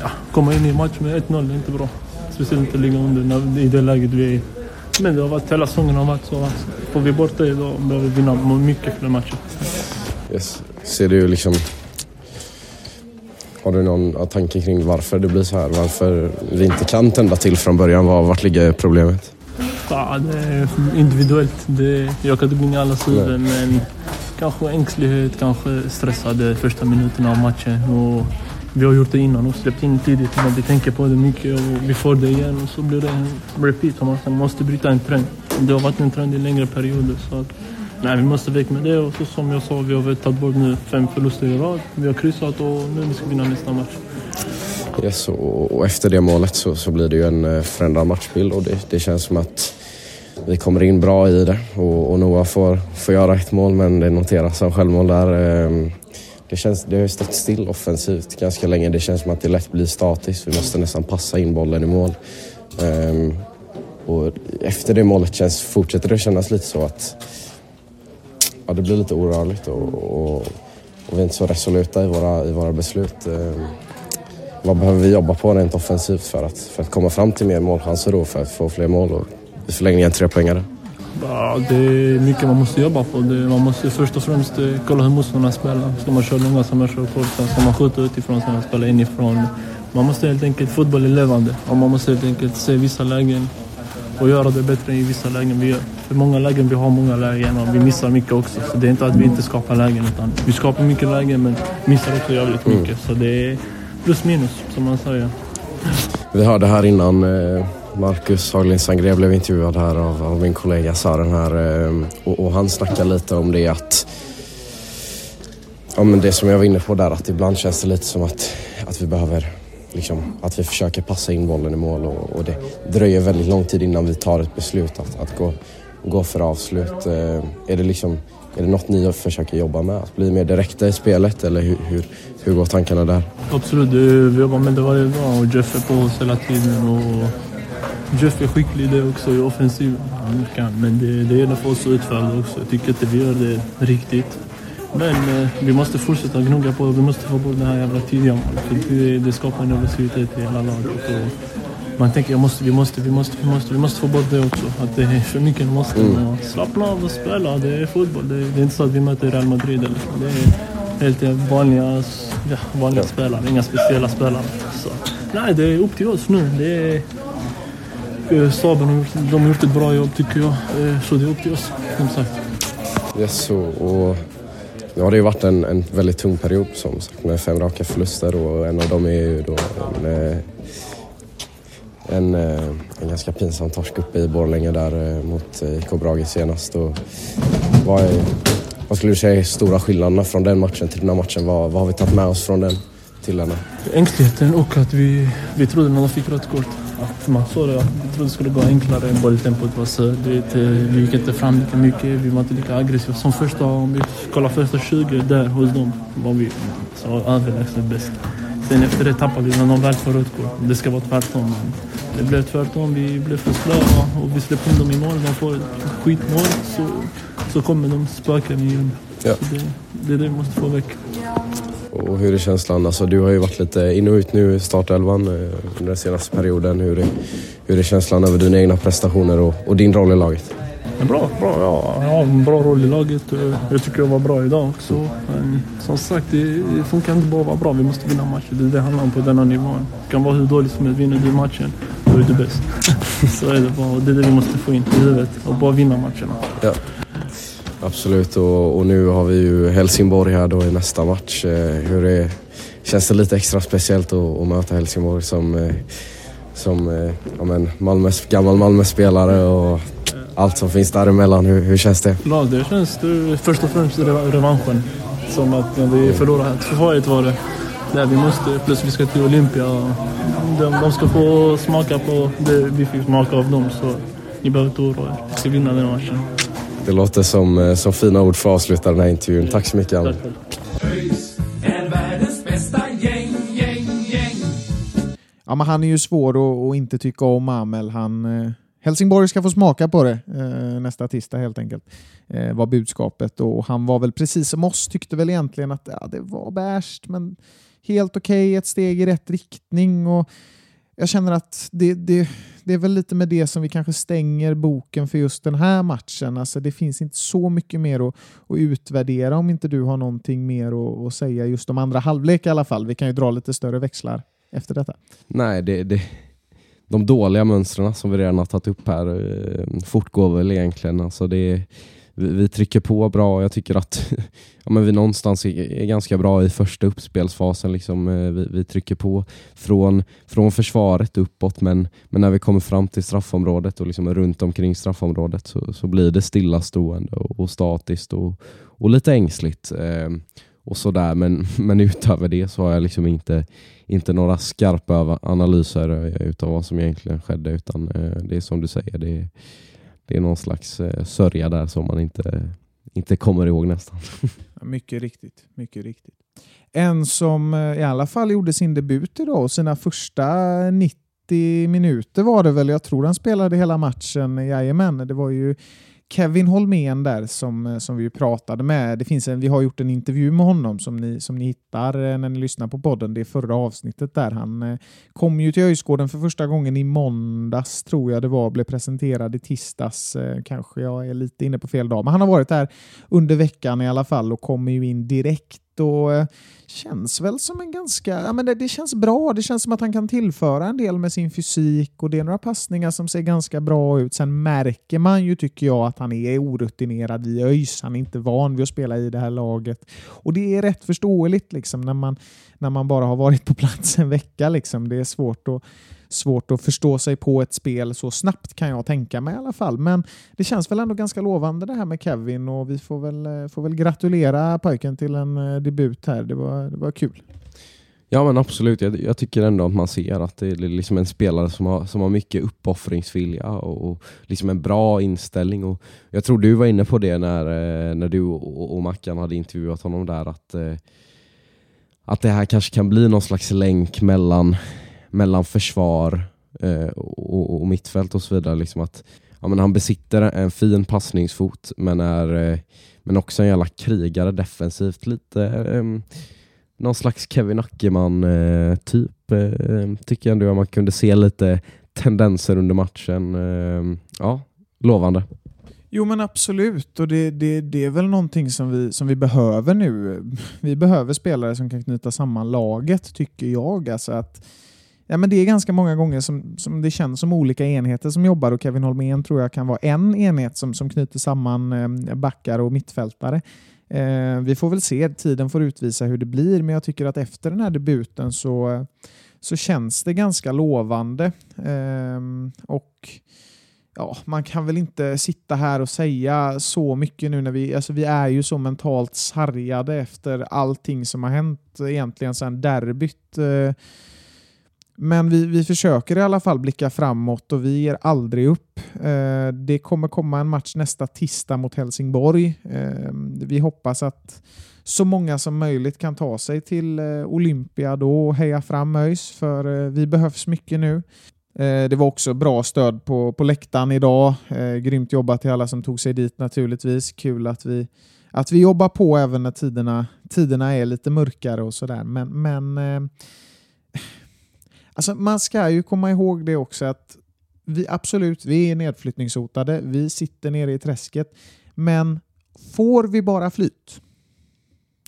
ja, komma in i match med 1-0 är inte bra. Speciellt inte ligga under när, i det läget vi är i. Men det har varit, hela säsongen har varit så. Får vi bort det, då behöver vi vinna mycket fler matcher. Yes. Ser du liksom... Har du någon tanke kring varför det blir så här? Varför vi inte kan tända till från början? Var, vart ligger problemet? Ja, det är individuellt. Det, jag kan inte gå in i alla sidor, men kanske ängslighet, kanske stressade första minuterna av matchen. Och vi har gjort det innan och släppt in tidigt, men vi tänker på det mycket och vi får det igen och så blir det en repeat. Man måste bryta en trend. Det har varit en trend i längre perioder. Så att, nej, vi måste väck med det och så som jag sa, vi har väl tagit bort nu fem förluster i rad. Vi har kryssat och nu vi ska vinna nästa match. Yes, och, och efter det målet så, så blir det ju en eh, förändrad matchbild och det, det känns som att vi kommer in bra i det och, och Noah får, får göra ett mål men det noteras som självmål där. Ehm, det, känns, det har ju stått still offensivt ganska länge. Det känns som att det lätt blir statiskt. Vi måste nästan passa in bollen i mål. Ehm, och efter det målet känns, fortsätter det kännas lite så att ja, det blir lite orörligt och, och, och vi är inte så resoluta i våra, i våra beslut. Eh, vad behöver vi jobba på rent offensivt för att, för att komma fram till mer målchanser och för att få fler mål och i förlängningen trepoängare? Ja, det är mycket man måste jobba på. Det, man måste först och främst eh, kolla hur motståndarna spelar. Ska man köra långa, ska man köra korta, ska man skjuta utifrån, ska man spela inifrån. Man måste helt enkelt, fotboll är levande och man måste helt enkelt se vissa lägen och göra det bättre i vissa lägen vi gör. För många lägen, vi har många lägen och vi missar mycket också. Så det är inte att vi inte skapar lägen utan vi skapar mycket lägen men missar också jävligt Mm. mycket. Så det är plus minus som man säger. Vi hörde här innan eh, Marcus Haglind Sangré blev intervjuad här av, av min kollega Sören här eh, och, och han snackade lite om det att Ja men det som jag var inne på där att ibland känns det lite som att, att vi behöver liksom, att vi försöker passa in bollen i mål och, och det dröjer väldigt lång tid innan vi tar ett beslut att, att gå, gå för avslut. Eh, är det liksom är det något ni försöker jobba med? Att bli mer direkta i spelet eller hur, hur, hur går tankarna där? Absolut, det, vi jobbar med det varje dag och Jeff är på oss hela tiden. Och Jeff är skicklig det också i offensiv. Han kan, men det, det gäller för oss att utföra det också. Jag tycker inte vi gör det riktigt. Men eh, vi måste fortsätta gnugga på det. Vi måste få bort det här jävla tidiga målet. Det, det skapar en nervositet i hela laget. Och man tänker jag måste, vi måste, vi måste, vi måste, vi måste få bort det också. Att det är för mycket måste. Mm. Slappna av och spela. Det är fotboll. Det, det är inte så att vi möter Real Madrid eller så. Det är helt vanliga, ja, vanliga spelare. Inga speciella spelare. Så, nej, det är upp till oss nu. Det är, eh, Staben har gjort, de har gjort ett bra jobb tycker jag. Eh, Så det är upp till oss, som sagt. Yes, och, och nu har det ju varit en, en väldigt tung period som sagt med fem raka förluster och en av dem är ju då en, eh, en, eh, en ganska pinsam torsk uppe i Borlänge där eh, mot eh, IK Brage senast. Och vad, är, vad skulle du säga är stora skillnaderna från den matchen till den här matchen? Vad, vad har vi tagit med oss från den till denna? Ängsligheten och att vi, vi trodde när de fick rött kort. att man såg det. Vi trodde det skulle gå enklare. Bolltempot var så. Du vet, vi gick inte fram lika mycket. Vi var inte lika aggressiva. Som första, om vi kollar första 20 där hos dem var vi så överlägset bäst. Sen efter det tappade vi när de väl får rött kort. Det ska vara tvärtom. Det blev tvärtom. Vi blev för slöa och vi släppte in dem i mål. De får ett skitmål så, så kommer de spöka igen. Ja. Så det, det är det vi måste få väck. Och hur är känslan? Alltså, du har ju varit lite in och ut nu i startelvan eh, under den senaste perioden. Hur är, hur är känslan över dina egna prestationer och, och din roll i laget? Bra, bra. Ja, jag har en bra roll i laget. Jag tycker jag var bra idag också. Men som sagt, det, funkar inte bara att vara bra. Vi måste vinna matchen. Det det handlar om på denna nivån. Det kan vara hur dåligt som helst. Vinner du matchen, då är du bäst. Så är det bara. Det är det vi måste få in i huvudet. Och bara vinna matcherna. Ja. Absolut, och, och nu har vi ju Helsingborg här då i nästa match. Eh, Hur är, känns det lite extra speciellt att, att möta Helsingborg som, eh, som eh, ja, men Malmös, gammal Malmö-spelare och allt som finns däremellan. Hur, hur känns det? Ja, det känns det, först och främst re- revanschen. Som att när vi förlorade här. Tvååret var det. Där vi måste, plus vi ska till Olympia. De, de ska få smaka på det vi fick smaka av dem. Så ni behöver inte oroa er. Vi ska vinna den matchen. Det låter som, eh, som fina ord för att avsluta den här intervjun. Tack så mycket gäng. Ja, men han är ju svår att, att inte tycka om Amel. Han, eh, Helsingborg ska få smaka på det eh, nästa tisdag helt enkelt. Eh, var budskapet och han var väl precis som oss tyckte väl egentligen att ja, det var bärst men helt okej, ett steg i rätt riktning och jag känner att det, det, det är väl lite med det som vi kanske stänger boken för just den här matchen. Alltså det finns inte så mycket mer att, att utvärdera om inte du har någonting mer att, att säga just om andra halvlek i alla fall. Vi kan ju dra lite större växlar efter detta. Nej, det, det, de dåliga mönstren som vi redan har tagit upp här eh, fortgår väl egentligen. Alltså det, vi, vi trycker på bra. Jag tycker att ja, men vi någonstans är, är ganska bra i första uppspelsfasen. Liksom, eh, vi, vi trycker på från, från försvaret uppåt men, men när vi kommer fram till straffområdet och liksom runt omkring straffområdet så, så blir det stillastående och, och statiskt och, och lite ängsligt. Eh, och sådär. Men, men utöver det så har jag liksom inte, inte några skarpa analyser utav vad som egentligen skedde utan eh, det är som du säger, det är, det är någon slags eh, sörja där som man inte, inte kommer ihåg nästan. Mycket riktigt. Mycket riktigt. En som eh, i alla fall gjorde sin debut idag och sina första 90 minuter var det väl. Jag tror han spelade hela matchen. Jajamän, det var ju Kevin Holmén där som, eh, som vi pratade med. Det finns en, vi har gjort en intervju med honom som ni, som ni hittar eh, när ni lyssnar på podden. Det är förra avsnittet där. Han eh, kom ju till Öjsgården för första gången i måndags tror jag det var. Blev presenterad i tisdags. Kanske jag är lite inne på fel dag. Men han har varit där under veckan i alla fall och kommer ju in direkt och känns väl som en ganska, ja men det, det känns bra. Det känns som att han kan tillföra en del med sin fysik och det är några passningar som ser ganska bra ut. Sen märker man ju, tycker jag, att han är orutinerad i ÖIS. Han är inte van vid att spela i det här laget. Och det är rätt förståeligt liksom när man, när man bara har varit på plats en vecka. Liksom. Det är svårt att svårt att förstå sig på ett spel så snabbt kan jag tänka mig i alla fall. Men det känns väl ändå ganska lovande det här med Kevin och vi får väl, eh, får väl gratulera pojken till en eh, debut här. Det var, det var kul. Ja men absolut, jag, jag tycker ändå att man ser att det är liksom en spelare som har, som har mycket uppoffringsvilja och, och liksom en bra inställning. Och jag tror du var inne på det när, eh, när du och, och Mackan hade intervjuat honom där att, att det här kanske kan bli någon slags länk mellan, mellan försvar eh, och, och mittfält och så vidare. Liksom att, ja, men han besitter en fin passningsfot men är eh, men också en jävla krigare defensivt. Lite eh, någon slags Kevin Ackerman-typ Eh, typ, ehm, tycker jag ändå man kunde se lite tendenser under matchen. Eh, ja, lovande. Jo men absolut och det, det, det är väl någonting som vi, som vi behöver nu. Vi behöver spelare som kan knyta samman laget tycker jag. Alltså att, ja, men det är ganska många gånger som, som det känns som olika enheter som jobbar och Kevin Holmén tror jag kan vara en enhet som, som knyter samman eh, backar och mittfältare. Eh, vi får väl se, tiden får utvisa hur det blir men jag tycker att efter den här debuten så, så känns det ganska lovande. Eh, och ja, man kan väl inte sitta här och säga så mycket nu när vi, alltså vi är ju så mentalt sargade efter allting som har hänt egentligen sedan derbyt. Eh, men vi, vi försöker i alla fall blicka framåt och vi ger aldrig upp. Eh, det kommer komma en match nästa tisdag mot Helsingborg. Eh, vi hoppas att så många som möjligt kan ta sig till eh, Olympia då och heja fram ÖIS för eh, vi behövs mycket nu. Eh, det var också bra stöd på, på läktaren idag. Eh, grymt jobbat till alla som tog sig dit naturligtvis. Kul att vi, att vi jobbar på även när tiderna, tiderna är lite mörkare och sådär. Men, men eh, alltså man ska ju komma ihåg det också att vi absolut, vi är nedflyttningshotade. Vi sitter nere i träsket. Men får vi bara flyt,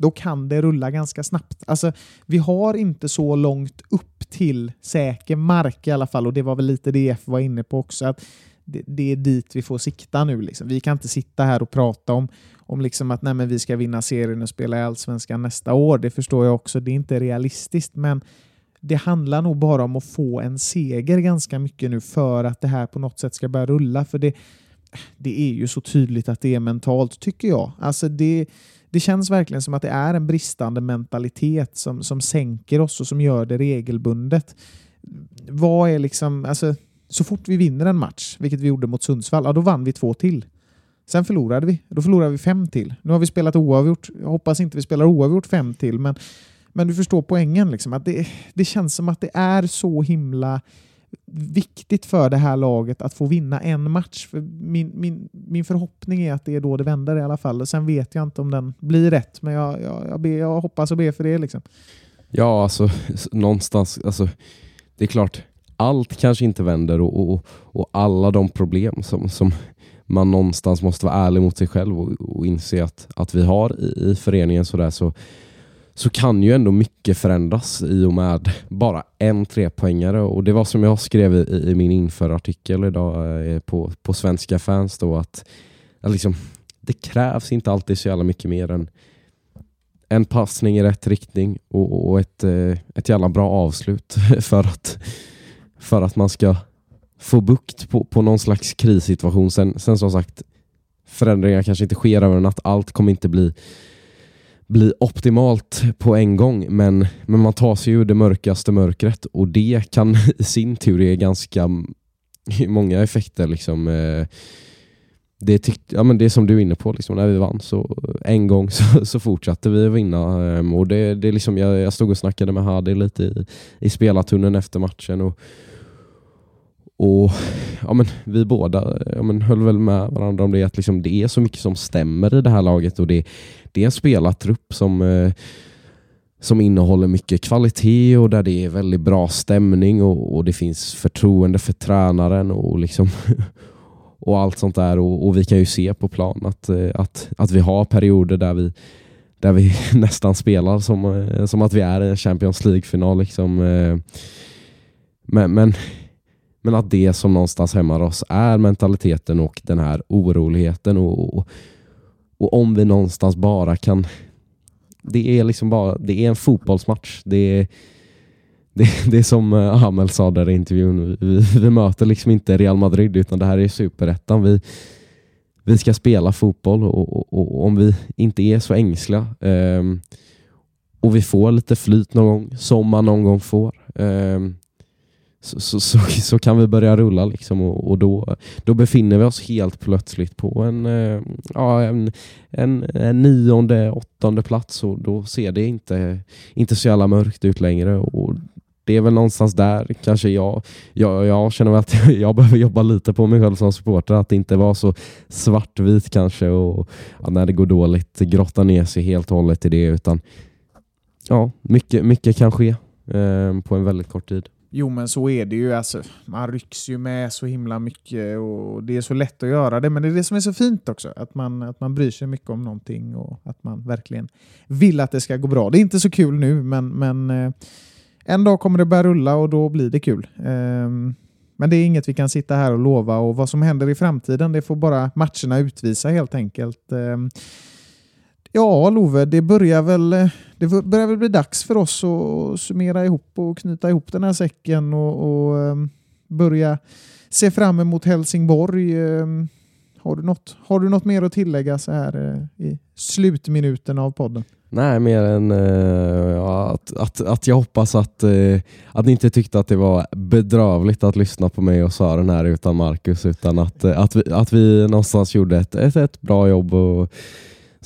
då kan det rulla ganska snabbt. Alltså, vi har inte så långt upp till säker mark i alla fall och det var väl lite det F var inne på också. att det, det är dit vi får sikta nu. Liksom. Vi kan inte sitta här och prata om, om liksom att nej, men vi ska vinna serien och spela i Allsvenskan nästa år. Det förstår jag också, det är inte realistiskt. Men det handlar nog bara om att få en seger ganska mycket nu för att det här på något sätt ska börja rulla. För det, det är ju så tydligt att det är mentalt, tycker jag. Alltså det, det känns verkligen som att det är en bristande mentalitet som, som sänker oss och som gör det regelbundet. Vad är liksom, alltså, så fort vi vinner en match, vilket vi gjorde mot Sundsvall, ja, då vann vi två till. Sen förlorade vi. Då förlorade vi fem till. Nu har vi spelat oavgjort. Jag hoppas inte vi spelar oavgjort fem till, men, men du förstår poängen. Liksom, att det, det känns som att det är så himla viktigt för det här laget att få vinna en match. För min, min, min förhoppning är att det är då det vänder i alla fall. Sen vet jag inte om den blir rätt, men jag, jag, jag, ber, jag hoppas och ber för det. Liksom. Ja, alltså någonstans, alltså, det är klart, allt kanske inte vänder och, och, och alla de problem som, som man någonstans måste vara ärlig mot sig själv och, och inse att, att vi har i, i föreningen sådär så så så kan ju ändå mycket förändras i och med bara en trepoängare. Och det var som jag skrev i, i min införartikel idag eh, på, på Svenska fans då att, att liksom, det krävs inte alltid så jävla mycket mer än en passning i rätt riktning och, och ett, eh, ett jävla bra avslut för att, för att man ska få bukt på, på någon slags krissituation. Sen, sen som sagt, förändringar kanske inte sker över en natt. Allt kommer inte bli bli optimalt på en gång men, men man tar sig ur det mörkaste mörkret och det kan i sin tur ge ganska många effekter. Liksom. Eh, det, tyck, ja, men det som du är inne på, liksom, när vi vann så en gång så, så fortsatte vi att vinna. Eh, och det, det liksom, jag, jag stod och snackade med Hadi lite i, i spelartunneln efter matchen och, och ja, men, vi båda ja, men, höll väl med varandra om det, att liksom, det är så mycket som stämmer i det här laget och det, det är en spelartrupp som, eh, som innehåller mycket kvalitet och där det är väldigt bra stämning och, och det finns förtroende för tränaren och, liksom och allt sånt där. Och, och, vi kan ju se på plan att, eh, att, att vi har perioder där vi, där vi nästan spelar som, eh, som att vi är i en Champions League-final. Liksom. Eh. Men, men, men att det som någonstans hämmar oss är mentaliteten och den här oroligheten och, och om vi någonstans bara kan... Det är liksom bara det är en fotbollsmatch. Det är, det, det är som eh, Hamel sa där i intervjun. Vi, vi, möter liksom inte Real Madrid utan det här är superettan. Vi, vi ska spela fotboll och, och, och om vi inte är så ängsliga um, och vi får lite flyt någon gång, som man någon gång får, um, så, så, så, så, kan vi börja rulla liksom och, och, då, då befinner vi oss helt plötsligt på en, eh, ja, en, en, en nionde, åttonde plats och då ser det inte, inte så jävla mörkt ut längre. Och det är väl någonstans där kanske jag, jag, jag känner att jag behöver jobba lite på mig själv som supporter, att inte vara så svartvit kanske och ja, när det går dåligt grotta ner sig helt och hållet i det utan ja, mycket, mycket kan ske eh, på en väldigt kort tid. Jo men så är det ju. Alltså, man rycks ju med så himla mycket och det är så lätt att göra det. Men det är det som är så fint också. Att man, att man bryr sig mycket om någonting och att man verkligen vill att det ska gå bra. Det är inte så kul nu men, men eh, en dag kommer det börja rulla och då blir det kul. Ehm, men det är inget vi kan sitta här och lova och vad som händer i framtiden det får bara matcherna utvisa helt enkelt. Ehm, Ja, Love, det börjar väl, eh, det börjar väl bli dags för oss att summera ihop och knyta ihop den här säcken och, och ehm, börja se fram emot Helsingborg. Ehm. Har du något, har du något mer att tillägga så här eh, i slutminuten av podden? Nej, mer än uh, att, att, att jag hoppas att, uh, att ni inte tyckte att det var bedrövligt att lyssna på mig och Sören här utan Marcus, utan att, uh, att, vi, att vi någonstans gjorde ett, ett, ett bra jobb och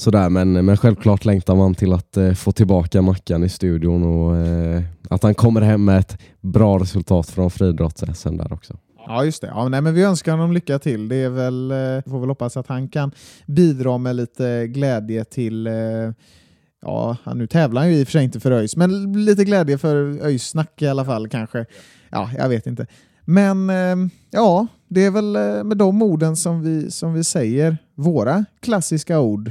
sådär. Men, men självklart längtar man till att eh, få tillbaka Mackan i studion och eh, att han kommer hem med ett bra resultat från friidrotts där också. Ja, just det. Ja, nej, men vi önskar honom lycka till. Det är väl, eh, får väl hoppas att han kan bidra med lite glädje till eh, Ja, nu tävlar han ju i och för sig inte för ÖIS, men lite glädje för ÖIS snack i alla fall kanske. Ja, jag vet inte. Men eh, ja, det är väl med de orden som vi, som vi säger våra klassiska ord